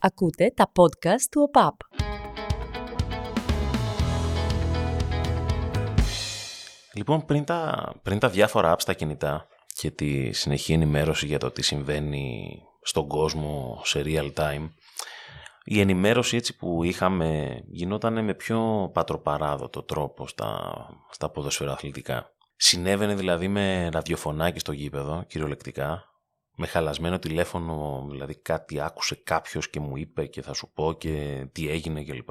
Ακούτε τα podcast του ΟΠΑΠ. Λοιπόν, πριν τα, πριν τα διάφορα apps στα κινητά και τη συνεχή ενημέρωση για το τι συμβαίνει στον κόσμο σε real time, η ενημέρωση έτσι που είχαμε γινόταν με πιο πατροπαράδοτο τρόπο στα, στα ποδοσφαιροαθλητικά. Συνέβαινε δηλαδή με ραδιοφωνάκι στο γήπεδο, κυριολεκτικά, με χαλασμένο τηλέφωνο, δηλαδή κάτι άκουσε κάποιος και μου είπε και θα σου πω και τι έγινε κλπ.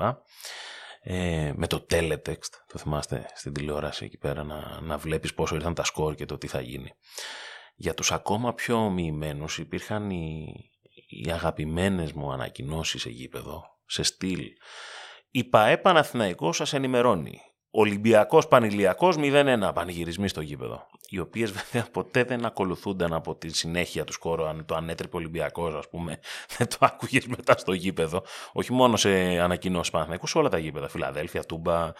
Ε, με το teletext, το θυμάστε στην τηλεόραση εκεί πέρα, να, να βλέπεις πόσο ήρθαν τα σκορ και το τι θα γίνει. Για τους ακόμα πιο μοιημένους υπήρχαν οι, οι αγαπημένες μου ανακοινώσεις σε γήπεδο, σε στυλ. Η ΠαΕ Παναθηναϊκός σας ενημερώνει. Ολυμπιακός Πανηλιακός 0-1 πανηγυρισμοί στο γήπεδο. Οι οποίες βέβαια ποτέ δεν ακολουθούνταν από τη συνέχεια τους σκόρου. Αν το ανέτρεπε Ολυμπιακός ας πούμε δεν το άκουγες μετά στο γήπεδο. Όχι μόνο σε ανακοινώσεις Παναθηναϊκούς, σε όλα τα γήπεδα. Φιλαδέλφια, Τούμπα,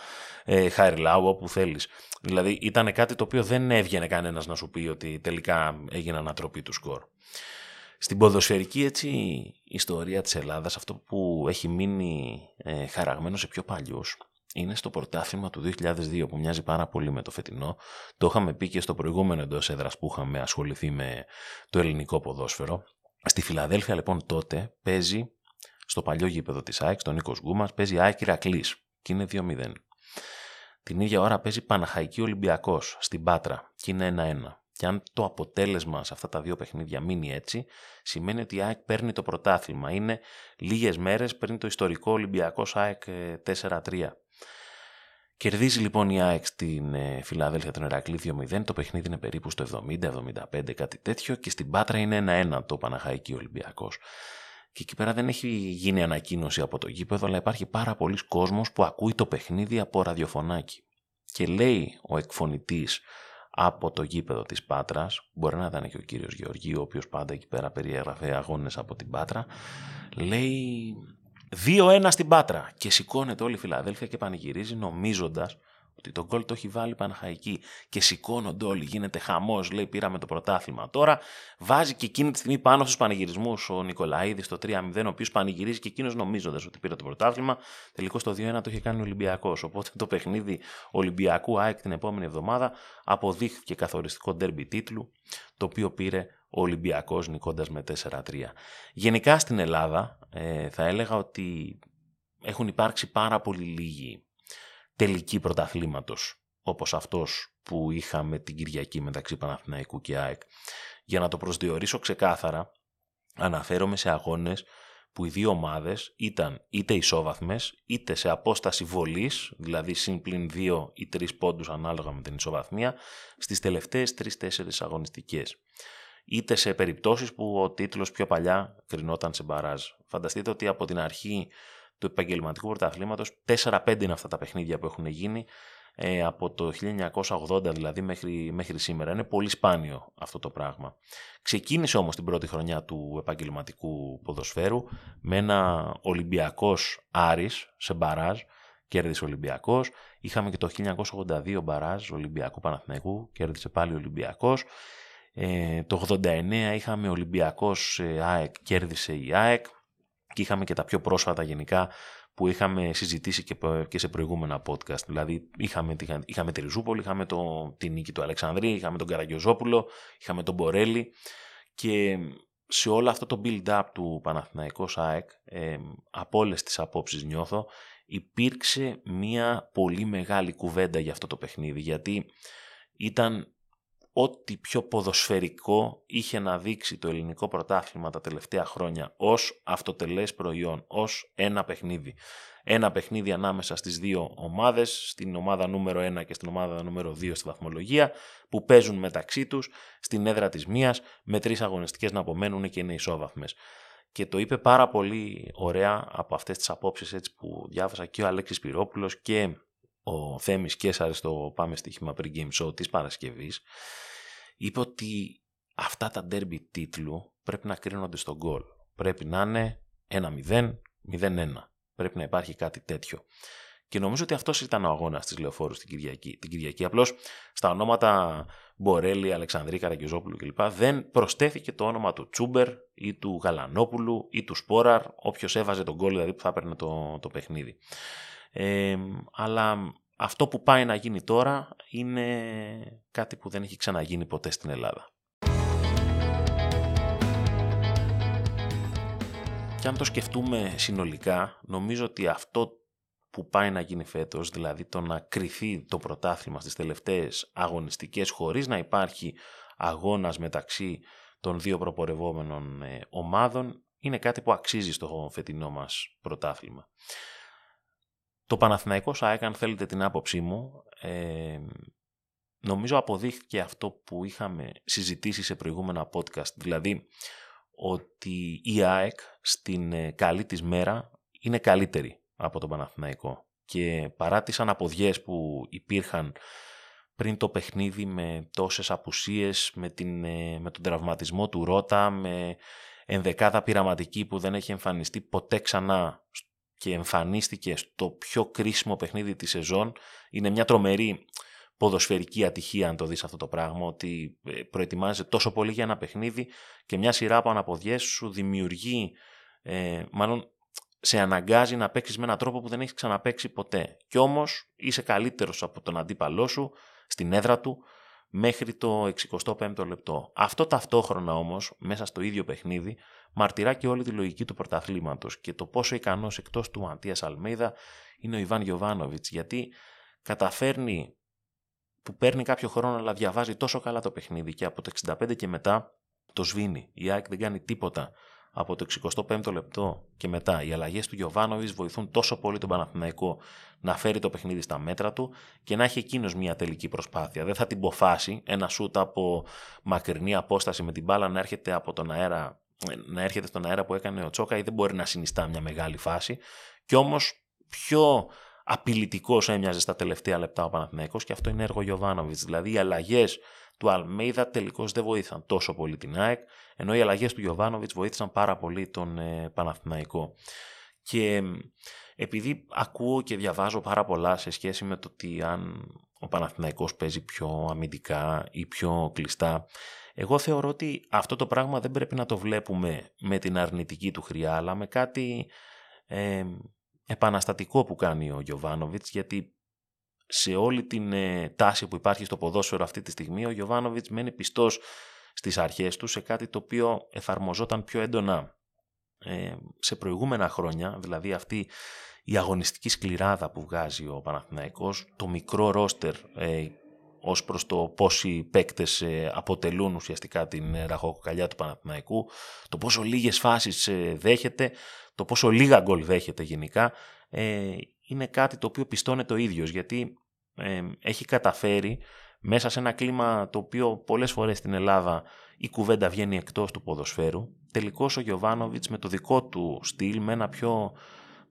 ε, Χαϊρλάου, όπου θέλεις. Δηλαδή ήταν κάτι το οποίο δεν έβγαινε κανένας να σου πει ότι τελικά έγινε ανατροπή του σκορ. Στην ποδοσφαιρική έτσι ιστορία της Ελλάδας αυτό που έχει μείνει ε, χαραγμένο σε πιο παλιούς είναι στο πρωτάθλημα του 2002 που μοιάζει πάρα πολύ με το φετινό. Το είχαμε πει και στο προηγούμενο εντός έδρας που είχαμε ασχοληθεί με το ελληνικό ποδόσφαιρο. Στη Φιλαδέλφια λοιπόν τότε παίζει στο παλιό γήπεδο της ΑΕΚ, τον Νίκος Γκούμας, παίζει ΑΕΚ Ηρακλής και είναι 2-0. Την ίδια ώρα παίζει Παναχαϊκή Ολυμπιακός στην Πάτρα και είναι 1-1. Και αν το αποτέλεσμα σε αυτά τα δύο παιχνίδια μείνει έτσι, σημαίνει ότι η ΑΕΚ παίρνει το πρωτάθλημα. Είναι λίγες μέρες πριν το ιστορικό Ολυμπιακός ΑΕΚ 4-3. Ε, Κερδίζει λοιπόν η ΑΕΚ στην ε, Φιλαδέλφια τον Ερακλή 2-0. Το παιχνίδι είναι περίπου στο 70-75, κάτι τέτοιο. Και στην Πάτρα είναι 1-1 το Παναχαϊκή Ολυμπιακός. Και εκεί πέρα δεν έχει γίνει ανακοίνωση από το γήπεδο, αλλά υπάρχει πάρα πολλοί κόσμος που ακούει το παιχνίδι από ραδιοφωνάκι. Και λέει ο εκφωνητής από το γήπεδο της Πάτρας, μπορεί να ήταν και ο κύριος Γεωργίου, ο οποίος πάντα εκεί πέρα περιέγραφε αγώνες από την Πάτρα, λέει 2-1 στην Πάτρα και σηκώνεται όλη η Φιλαδέλφια και πανηγυρίζει νομίζοντας ότι τον γκολ το έχει βάλει Παναχαϊκή και σηκώνονται όλοι, γίνεται χαμός, λέει πήραμε το πρωτάθλημα. Τώρα βάζει και εκείνη τη στιγμή πάνω στους πανηγυρισμούς ο Νικολαίδης το 3-0, ο οποίος πανηγυρίζει και εκείνος νομίζοντας ότι πήρε το πρωτάθλημα. Τελικώς το 2-1 το είχε κάνει ο Ολυμπιακός. Οπότε το παιχνίδι Ολυμπιακού ΑΕΚ την επόμενη εβδομάδα αποδείχθηκε καθοριστικό ντέρμπι τίτλου, το οποίο πήρε ο Ολυμπιακός νικώντας με 4-3. Γενικά στην Ελλάδα ε, θα έλεγα ότι έχουν υπάρξει πάρα πολύ λίγοι τελικοί πρωταθλήματος όπως αυτός που είχαμε την Κυριακή μεταξύ Παναθηναϊκού και ΑΕΚ. Για να το προσδιορίσω ξεκάθαρα, αναφέρομαι σε αγώνες που οι δύο ομάδες ήταν είτε ισόβαθμες, είτε σε απόσταση βολής, δηλαδή συν πλην δύο ή τρεις πόντους ανάλογα με την ισοβαθμία, στις τελευταίες τρεις-τέσσερις αγωνιστικές είτε σε περιπτώσεις που ο τίτλος πιο παλιά κρινόταν σε μπαράζ. Φανταστείτε ότι από την αρχή του επαγγελματικού πρωταθλήματος 4-5 είναι αυτά τα παιχνίδια που έχουν γίνει ε, από το 1980 δηλαδή μέχρι, μέχρι σήμερα. Είναι πολύ σπάνιο αυτό το πράγμα. Ξεκίνησε όμως την πρώτη χρονιά του επαγγελματικού ποδοσφαίρου με ένα Ολυμπιακός Άρης σε μπαράζ, κέρδισε ο Ολυμπιακός. Είχαμε και το 1982 μπαράζ Ολυμπιακού Παναθηναϊκού, κέρδισε πάλι ο Ολυμπιακός. Ε, το 89 είχαμε Ολυμπιακός ε, ΑΕΚ, κέρδισε η ΑΕΚ και είχαμε και τα πιο πρόσφατα γενικά που είχαμε συζητήσει και, και σε προηγούμενα podcast. Δηλαδή είχαμε, είχαμε τη Ριζούπολη, είχαμε το, τη νίκη του Αλεξανδρή, είχαμε τον Καραγκιόζόπουλο, είχαμε τον Μπορέλη και σε όλο αυτό το build-up του Παναθηναϊκός ΑΕΚ, ε, από όλες τις απόψεις νιώθω, υπήρξε μια πολύ μεγάλη κουβέντα για αυτό το παιχνίδι, γιατί ήταν ό,τι πιο ποδοσφαιρικό είχε να δείξει το ελληνικό πρωτάθλημα τα τελευταία χρόνια ως αυτοτελές προϊόν, ως ένα παιχνίδι. Ένα παιχνίδι ανάμεσα στις δύο ομάδες, στην ομάδα νούμερο 1 και στην ομάδα νούμερο 2 στη βαθμολογία, που παίζουν μεταξύ τους στην έδρα της μίας, με τρεις αγωνιστικές να απομένουν και είναι ισόβαθμες. Και το είπε πάρα πολύ ωραία από αυτές τις απόψεις έτσι που διάβασα και ο Αλέξης Πυρόπουλος και ο Θέμης Κέσαρης στο Πάμε Στοίχημα Pre Game Show της Παρασκευής είπε ότι αυτά τα derby τίτλου πρέπει να κρίνονται στον γκολ. Πρέπει να είναι 1-0, 0-1. Πρέπει να υπάρχει κάτι τέτοιο. Και νομίζω ότι αυτός ήταν ο αγώνας της Λεωφόρου την Κυριακή. Την Κυριακή. Απλώς στα ονόματα Μπορέλη, Αλεξανδρή, Καραγκιουζόπουλου κλπ. δεν προσθέθηκε το όνομα του Τσούμπερ ή του Γαλανόπουλου ή του Σπόραρ, όποιος έβαζε τον κόλλο δηλαδή που θα έπαιρνε το, το παιχνίδι. Ε, αλλά αυτό που πάει να γίνει τώρα είναι κάτι που δεν έχει ξαναγίνει ποτέ στην Ελλάδα. Και αν το σκεφτούμε συνολικά, νομίζω ότι αυτό που πάει να γίνει φέτος, δηλαδή το να κρυθεί το πρωτάθλημα στις τελευταίες αγωνιστικές χωρίς να υπάρχει αγώνας μεταξύ των δύο προπορευόμενων ε, ομάδων, είναι κάτι που αξίζει στο φετινό μας πρωτάθλημα. Το Παναθηναϊκό ΣΑΕΚ, αν θέλετε την άποψή μου, ε, νομίζω αποδείχθηκε αυτό που είχαμε συζητήσει σε προηγούμενα podcast, δηλαδή ότι η ΑΕΚ στην ε, καλή της μέρα είναι καλύτερη από τον Παναθηναϊκό. Και παρά τις αναποδιές που υπήρχαν πριν το παιχνίδι με τόσες απουσίες, με, την, ε, με τον τραυματισμό του Ρότα, με ενδεκάδα πειραματική που δεν έχει εμφανιστεί ποτέ ξανά και εμφανίστηκε στο πιο κρίσιμο παιχνίδι της σεζόν, είναι μια τρομερή ποδοσφαιρική ατυχία αν το δεις αυτό το πράγμα, ότι ε, προετοιμάζεσαι τόσο πολύ για ένα παιχνίδι και μια σειρά από αναποδιές σου δημιουργεί, ε, μάλλον σε αναγκάζει να παίξεις με έναν τρόπο που δεν έχεις ξαναπέξει ποτέ. Κι όμως είσαι καλύτερος από τον αντίπαλό σου στην έδρα του μέχρι το 65ο λεπτό. Αυτό ταυτόχρονα όμως, μέσα στο ίδιο παιχνίδι, μαρτυρά και όλη τη λογική του πρωταθλήματος και το πόσο ικανός εκτός του Αντίας Αλμέιδα είναι ο Ιβάν Γιοβάνοβιτς, γιατί καταφέρνει που παίρνει κάποιο χρόνο αλλά διαβάζει τόσο καλά το παιχνίδι και από το 65 και μετά το σβήνει. Η ΑΕΚ δεν κάνει τίποτα από το 65ο λεπτό και μετά. Οι αλλαγές του Γιωβάνοβιτς βοηθούν τόσο πολύ τον Παναθηναϊκό να φέρει το παιχνίδι στα μέτρα του και να έχει εκείνος μια τελική προσπάθεια. Δεν θα την ποφάσει ένα σούτ από μακρινή απόσταση με την μπάλα να έρχεται από τον αέρα να έρχεται στον αέρα που έκανε ο Τσόκα ή δεν μπορεί να συνιστά μια μεγάλη φάση. Κι όμως πιο απειλητικός έμοιαζε στα τελευταία λεπτά ο Παναθηναϊκός και αυτό είναι έργο Γιωβάνοβιτς. Δηλαδή οι αλλαγές του Αλμέιδα τελικώς δεν βοήθησαν τόσο πολύ την ΑΕΚ, ενώ οι αλλαγές του Γιωβάνοβιτς βοήθησαν πάρα πολύ τον ε, Παναθηναϊκό. Και επειδή ακούω και διαβάζω πάρα πολλά σε σχέση με το ότι αν ο Παναθηναϊκός παίζει πιο αμυντικά ή πιο κλειστά, εγώ θεωρώ ότι αυτό το πράγμα δεν πρέπει να το βλέπουμε με την αρνητική του χρειά, αλλά με κάτι ε, επαναστατικό που κάνει ο Γιωβάνοβιτς, γιατί σε όλη την ε, τάση που υπάρχει στο ποδόσφαιρο αυτή τη στιγμή, ο Γιωβάνοβιτς μένει πιστός στις αρχές του σε κάτι το οποίο εφαρμοζόταν πιο έντονα ε, σε προηγούμενα χρόνια, δηλαδή αυτή η αγωνιστική σκληράδα που βγάζει ο Παναθηναϊκός, το μικρό ρόστερ ε, ως προς το πόσοι παίκτες ε, αποτελούν ουσιαστικά την ραχοκοκαλιά του Παναθηναϊκού, το πόσο λίγες φάσεις δέχεται, το πόσο λίγα γκολ δέχεται γενικά, ε, είναι κάτι το οποίο πιστώνεται ο ίδιος, γιατί ε, έχει καταφέρει μέσα σε ένα κλίμα το οποίο πολλές φορές στην Ελλάδα η κουβέντα βγαίνει εκτός του ποδοσφαίρου, τελικώς ο Γιωβάνοβιτς με το δικό του στυλ, με ένα πιο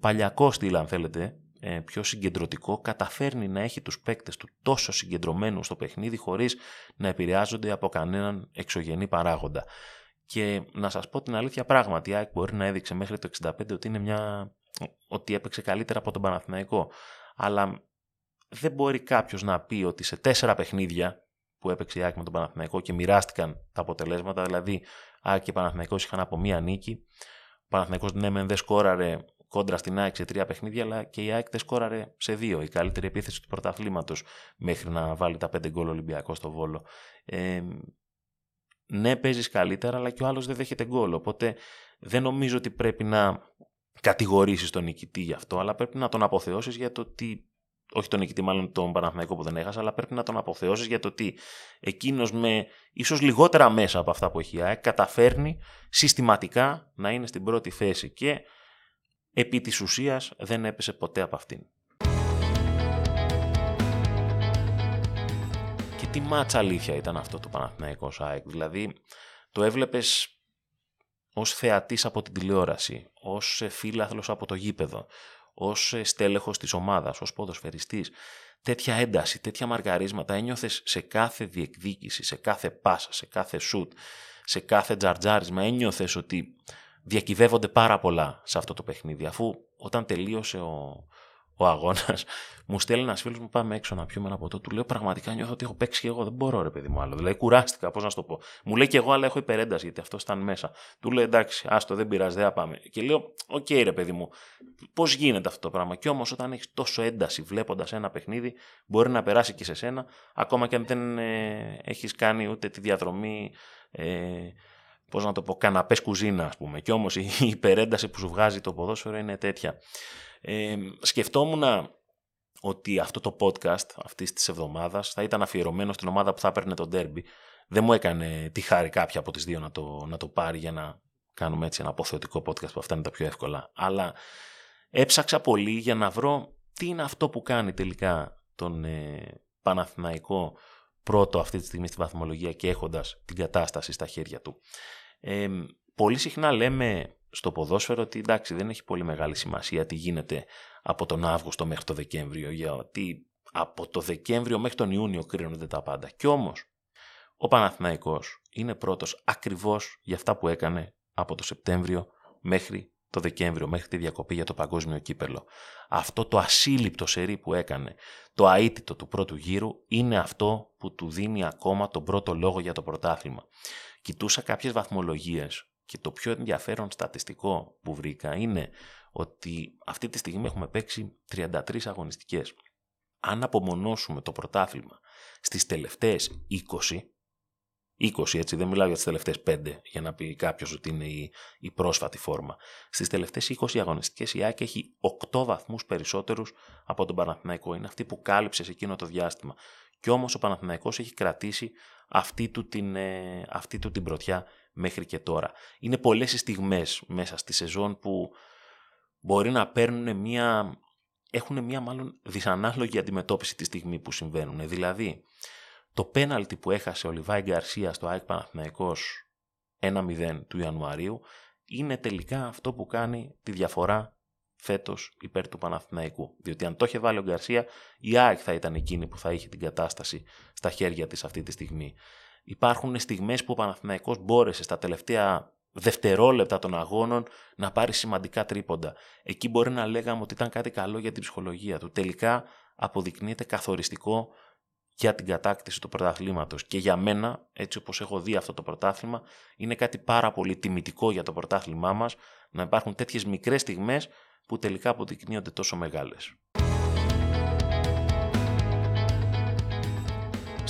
παλιακό στυλ αν θέλετε, ε, πιο συγκεντρωτικό, καταφέρνει να έχει τους παίκτες του τόσο συγκεντρωμένους στο παιχνίδι χωρίς να επηρεάζονται από κανέναν εξωγενή παράγοντα. Και να σας πω την αλήθεια πράγματι, η ΑΕΚ μπορεί να έδειξε μέχρι το 65 ότι, είναι μια... ότι έπαιξε καλύτερα από τον Παναθηναϊκό. Αλλά δεν μπορεί κάποιος να πει ότι σε τέσσερα παιχνίδια που έπαιξε η ΑΕΚ με τον Παναθηναϊκό και μοιράστηκαν τα αποτελέσματα, δηλαδή ΑΕΚ και Παναθηναϊκός είχαν από μία νίκη. Ο Παναθηναϊκός ναι, μεν δεν σκόραρε κόντρα στην ΑΕΚ σε τρία παιχνίδια, αλλά και η ΑΕΚ δεν σκόραρε σε δύο. Η καλύτερη επίθεση του πρωταθλήματος μέχρι να βάλει τα πέντε γκολ Ολυμπιακό στο βόλο. Ε, ναι, παίζεις καλύτερα, αλλά και ο άλλος δεν δέχεται γκολ. Οπότε δεν νομίζω ότι πρέπει να κατηγορήσεις τον νικητή γι' αυτό, αλλά πρέπει να τον αποθεώσεις για το ότι. Όχι τον νικητή, μάλλον τον Παναθηναϊκό που δεν έχασε, αλλά πρέπει να τον αποθεώσεις για το ότι εκείνος με ίσως λιγότερα μέσα από αυτά που έχει η ΑΕΚ καταφέρνει συστηματικά να είναι στην πρώτη θέση και επί της ουσίας δεν έπεσε ποτέ από αυτήν. τι μάτσα αλήθεια ήταν αυτό το Παναθηναϊκός ΑΕΚ. Δηλαδή το έβλεπες ως θεατής από την τηλεόραση, ως φίλαθλος από το γήπεδο, ως στέλεχος της ομάδας, ως ποδοσφαιριστής. Τέτοια ένταση, τέτοια μαργαρίσματα ένιωθες σε κάθε διεκδίκηση, σε κάθε πάσα, σε κάθε σουτ, σε κάθε τζαρτζάρισμα; Ένιωθες ότι διακυβεύονται πάρα πολλά σε αυτό το παιχνίδι. Αφού όταν τελείωσε ο, ο αγώνας, μου στέλνει ένας φίλος μου, πάμε έξω να πιούμε ένα ποτό. Του λέω πραγματικά νιώθω ότι έχω παίξει και εγώ. Δεν μπορώ, ρε παιδί μου άλλο. Δηλαδή κουράστηκα, πώς να σου το πω. Μου λέει και εγώ, αλλά έχω υπερένταση γιατί αυτό ήταν μέσα. Του λέω εντάξει, άστο, δεν πειράζει, δεν πάμε. Και λέω, OK, okay, ρε παιδί μου, πώς γίνεται αυτό το πράγμα. Και όμως όταν έχεις τόσο ένταση βλέποντας ένα παιχνίδι, μπορεί να περάσει και σε σένα, ακόμα και αν δεν ε, έχεις κάνει ούτε τη διαδρομή. Ε, πώς να το πω, καναπές κουζίνα ας πούμε. Και όμως η υπερένταση που σου βγάζει το ποδόσφαιρο είναι τέτοια. Ε, σκεφτόμουν ότι αυτό το podcast αυτής της εβδομάδας θα ήταν αφιερωμένο στην ομάδα που θα έπαιρνε το ντέρμπι. Δεν μου έκανε τη χάρη κάποια από τις δύο να το, να το πάρει για να κάνουμε έτσι ένα αποθεωτικό podcast που αυτά είναι τα πιο εύκολα. Αλλά έψαξα πολύ για να βρω τι είναι αυτό που κάνει τελικά τον ε, Παναθηναϊκό πρώτο αυτή τη στιγμή στη βαθμολογία και έχοντας την κατάσταση στα χέρια του. Ε, πολύ συχνά λέμε στο ποδόσφαιρο ότι εντάξει δεν έχει πολύ μεγάλη σημασία τι γίνεται από τον Αύγουστο μέχρι τον Δεκέμβριο γιατί από το Δεκέμβριο μέχρι τον Ιούνιο κρίνονται τα πάντα. Κι όμως ο Παναθηναϊκός είναι πρώτος ακριβώς για αυτά που έκανε από το Σεπτέμβριο μέχρι το Δεκέμβριο, μέχρι τη διακοπή για το παγκόσμιο κύπελο. Αυτό το ασύλληπτο σερί που έκανε, το αίτητο του πρώτου γύρου, είναι αυτό που του δίνει ακόμα τον πρώτο λόγο για το πρωτάθλημα. Κοιτούσα κάποιες βαθμολογίες και το πιο ενδιαφέρον στατιστικό που βρήκα είναι ότι αυτή τη στιγμή έχουμε παίξει 33 αγωνιστικές. Αν απομονώσουμε το πρωτάθλημα στις τελευταίες 20, 20 έτσι, δεν μιλάω για τις τελευταίες 5 για να πει κάποιος ότι είναι η, η πρόσφατη φόρμα. Στις τελευταίες 20 αγωνιστικές η ΑΕΚ έχει 8 βαθμούς περισσότερους από τον Παναθηναϊκό. Είναι αυτή που κάλυψε σε εκείνο το διάστημα. Και όμως ο Παναθηναϊκός έχει κρατήσει αυτή του την, ε, αυτή του την πρωτιά μέχρι και τώρα. Είναι πολλές οι στιγμές μέσα στη σεζόν που μπορεί να παίρνουν μια, έχουν μια μάλλον δυσανάλογη αντιμετώπιση τη στιγμή που συμβαίνουν. Δηλαδή, το πέναλτι που έχασε ο Λιβάη Γκαρσία στο ΑΕΚ Παναθηναϊκός 1-0 του Ιανουαρίου είναι τελικά αυτό που κάνει τη διαφορά φέτος υπέρ του Παναθηναϊκού. Διότι αν το είχε βάλει ο Γκαρσία, η ΑΕΚ θα ήταν εκείνη που θα είχε την κατάσταση στα χέρια της αυτή τη στιγμή. Υπάρχουν στιγμές που ο Παναθηναϊκός μπόρεσε στα τελευταία δευτερόλεπτα των αγώνων να πάρει σημαντικά τρίποντα. Εκεί μπορεί να λέγαμε ότι ήταν κάτι καλό για την ψυχολογία του. Τελικά αποδεικνύεται καθοριστικό για την κατάκτηση του πρωταθλήματος. Και για μένα, έτσι όπως έχω δει αυτό το πρωτάθλημα, είναι κάτι πάρα πολύ τιμητικό για το πρωτάθλημά μας να υπάρχουν τέτοιες μικρές στιγμές που τελικά αποδεικνύονται τόσο μεγάλες.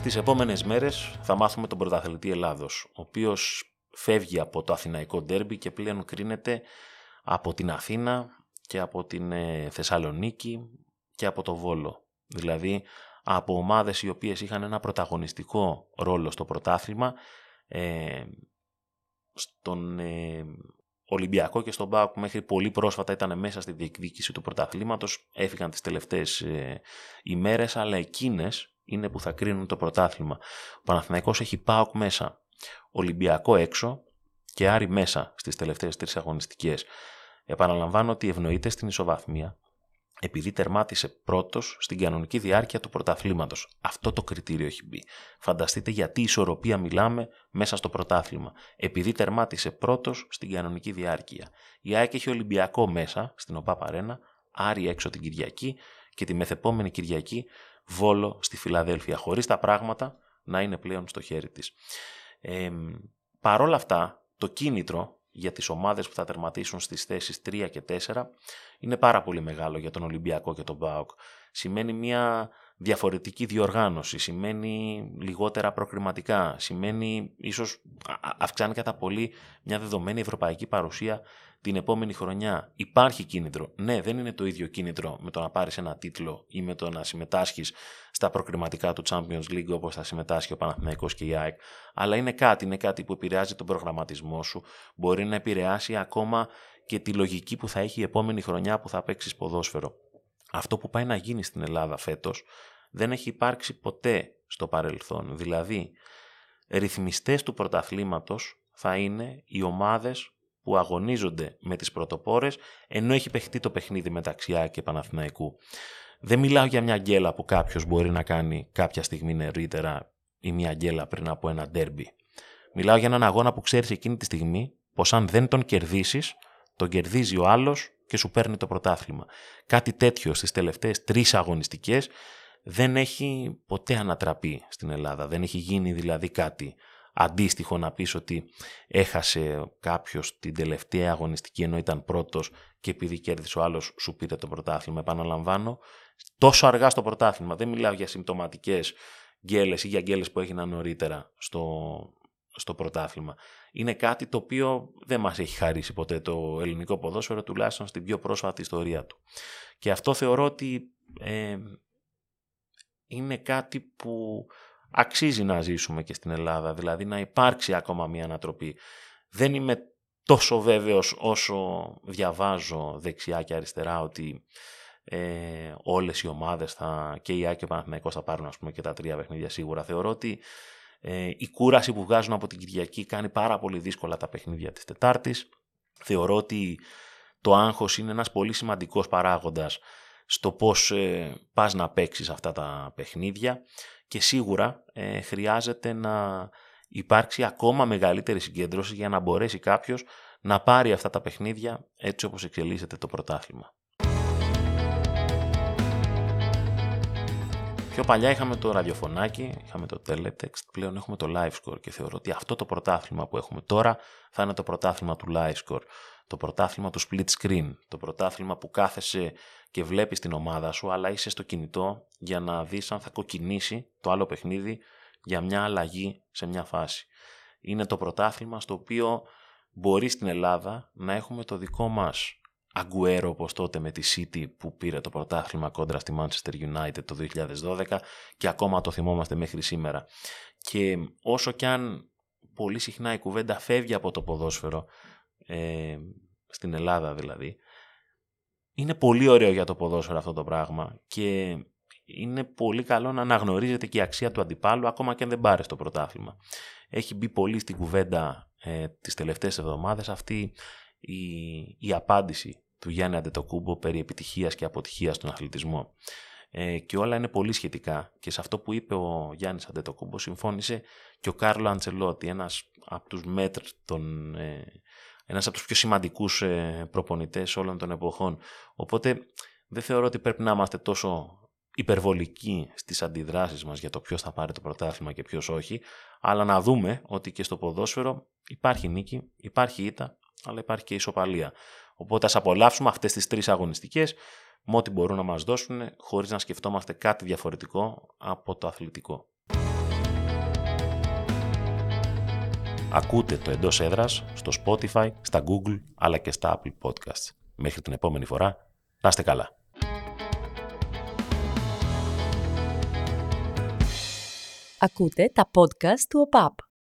Στις επόμενες μέρες θα μάθουμε τον πρωταθλητή Ελλάδος, ο οποίος φεύγει από το αθηναϊκό ντέρμπι και πλέον κρίνεται από την Αθήνα και από την ε, Θεσσαλονίκη και από το Βόλο. Δηλαδή από ομάδες οι οποίες είχαν ένα πρωταγωνιστικό ρόλο στο πρωτάθλημα ε, στον ε, Ολυμπιακό και στον ΠΑΟΚ μέχρι πολύ πρόσφατα ήταν μέσα στη διεκδίκηση του πρωταθλήματος έφυγαν τις τελευταίες ε, ημέρες αλλά εκείνες είναι που θα κρίνουν το πρωτάθλημα. Ο Παναθηναϊκός έχει ΠΑΟΚ μέσα Ολυμπιακό έξω και Άρη μέσα στις τελευταίες τρεις αγωνιστικές. Επαναλαμβάνω ότι ευνοείται στην ισοβαθμία επειδή τερμάτισε πρώτος στην κανονική διάρκεια του πρωταθλήματος. Αυτό το κριτήριο έχει μπει. Φανταστείτε γιατί ισορροπία μιλάμε μέσα στο πρωτάθλημα. Επειδή τερμάτισε πρώτος στην κανονική διάρκεια. Η ΑΕΚ έχει Ολυμπιακό μέσα στην ΟΠΑ Παρένα, Άρη έξω την Κυριακή και τη μεθεπόμενη Κυριακή Βόλο στη Φιλαδέλφια, χωρίς τα πράγματα να είναι πλέον στο χέρι της. Ε, παρόλα αυτά, το κίνητρο για τις ομάδες που θα τερματίσουν στις θέσεις 3 και 4 είναι πάρα πολύ μεγάλο για τον Ολυμπιακό και τον ΠΑΟΚ. Σημαίνει μια διαφορετική διοργάνωση, σημαίνει λιγότερα προκριματικά, σημαίνει ίσως αυξάνει κατά πολύ μια δεδομένη ευρωπαϊκή παρουσία την επόμενη χρονιά. Υπάρχει κίνητρο. Ναι, δεν είναι το ίδιο κίνητρο με το να πάρεις ένα τίτλο ή με το να συμμετάσχεις στα προκριματικά του Champions League όπως θα συμμετάσχει ο Παναθηναϊκός και η ΑΕΚ. Αλλά είναι κάτι, είναι κάτι που επηρεάζει τον προγραμματισμό σου. Μπορεί να επηρεάσει ακόμα και τη λογική που θα έχει η επόμενη χρονιά που θα παίξεις ποδόσφαιρο. Αυτό που πάει να γίνει στην Ελλάδα φέτος δεν έχει υπάρξει ποτέ στο παρελθόν. Δηλαδή, ρυθμιστές του πρωταθλήματος θα είναι οι ομάδες που αγωνίζονται με τις πρωτοπόρες ενώ έχει παιχτεί το παιχνίδι μεταξύ ΑΕΚ και Παναθηναϊκού. Δεν μιλάω για μια γκέλα που κάποιος μπορεί να κάνει κάποια στιγμή νωρίτερα ή μια γκέλα πριν από ένα ντέρμπι. Μιλάω για έναν αγώνα που ξέρεις εκείνη τη στιγμή πως αν δεν τον κερδίσεις, τον κερδίζει ο άλλος και σου παίρνει το πρωτάθλημα. Κάτι τέτοιο στις τελευταίες τρεις αγωνιστικές δεν έχει ποτέ ανατραπεί στην Ελλάδα. Δεν έχει γίνει δηλαδή κάτι αντίστοιχο να πεις ότι έχασε κάποιος την τελευταία αγωνιστική ενώ ήταν πρώτος και επειδή κέρδισε ο άλλος σου πήρε το πρωτάθλημα. Επαναλαμβάνω, τόσο αργά στο πρωτάθλημα. Δεν μιλάω για συμπτωματικές γκέλες ή για γκέλες που έγιναν νωρίτερα στο, στο πρωτάθλημα. Είναι κάτι το οποίο δεν μας έχει χαρίσει ποτέ το ελληνικό ποδόσφαιρο, τουλάχιστον στην πιο πρόσφατη ιστορία του. Και αυτό θεωρώ ότι ε, είναι κάτι που αξίζει να ζήσουμε και στην Ελλάδα, δηλαδή να υπάρξει ακόμα μια ανατροπή. Δεν είμαι τόσο βέβαιος όσο διαβάζω δεξιά και αριστερά ότι ε, όλες οι ομάδες θα, και η Άκη και ο Παναθηναϊκός θα πάρουν ας πούμε, και τα τρία παιχνίδια σίγουρα. Θεωρώ ότι ε, η κούραση που βγάζουν από την Κυριακή κάνει πάρα πολύ δύσκολα τα παιχνίδια της Τετάρτης. Θεωρώ ότι το άγχος είναι ένας πολύ σημαντικός παράγοντας στο πώς ε, πας να παίξεις αυτά τα παιχνίδια και σίγουρα ε, χρειάζεται να υπάρξει ακόμα μεγαλύτερη συγκέντρωση για να μπορέσει κάποιος να πάρει αυτά τα παιχνίδια έτσι όπως εξελίσσεται το πρωτάθλημα. Πιο παλιά είχαμε το ραδιοφωνάκι, είχαμε το teletext, πλέον έχουμε το live score και θεωρώ ότι αυτό το πρωτάθλημα που έχουμε τώρα θα είναι το πρωτάθλημα του live score, το πρωτάθλημα του split screen, το πρωτάθλημα που κάθεσαι και βλέπεις την ομάδα σου αλλά είσαι στο κινητό για να δεις αν θα κοκκινήσει το άλλο παιχνίδι για μια αλλαγή σε μια φάση. Είναι το πρωτάθλημα στο οποίο μπορεί στην Ελλάδα να έχουμε το δικό μας Αγκουέρο όπως τότε με τη City που πήρε το πρωτάθλημα κόντρα στη Manchester United το 2012 και ακόμα το θυμόμαστε μέχρι σήμερα. Και όσο κι αν πολύ συχνά η κουβέντα φεύγει από το ποδόσφαιρο, ε, στην Ελλάδα δηλαδή, είναι πολύ ωραίο για το ποδόσφαιρο αυτό το πράγμα και είναι πολύ καλό να αναγνωρίζεται και η αξία του αντιπάλου ακόμα και αν δεν πάρει το πρωτάθλημα. Έχει μπει πολύ στην κουβέντα ε, τις τελευταίες εβδομάδες αυτή η, η απάντηση του Γιάννη Αντετοκούμπο περί επιτυχίας και αποτυχίας στον αθλητισμό. Ε, και όλα είναι πολύ σχετικά και σε αυτό που είπε ο Γιάννης Αντετοκούμπος συμφώνησε και ο Κάρλο Αντσελότη, ένας από τους μέτρ των, ε, ένας από τους πιο σημαντικούς ε, προπονητές όλων των εποχών. Οπότε δεν θεωρώ ότι πρέπει να είμαστε τόσο υπερβολικοί στις αντιδράσεις μας για το ποιος θα πάρει το πρωτάθλημα και ποιος όχι, αλλά να δούμε ότι και στο ποδόσφαιρο υπάρχει νίκη, υπάρχει ήττα, αλλά υπάρχει και ισοπαλία. Οπότε ας απολαύσουμε αυτές τις τρεις αγωνιστικές με ό,τι μπορούν να μας δώσουν χωρίς να σκεφτόμαστε κάτι διαφορετικό από το αθλητικό. Ακούτε το εντός έδρας στο Spotify, στα Google αλλά και στα Apple Podcasts. Μέχρι την επόμενη φορά, να είστε καλά. Ακούτε τα podcast του ΟΠΑΠ.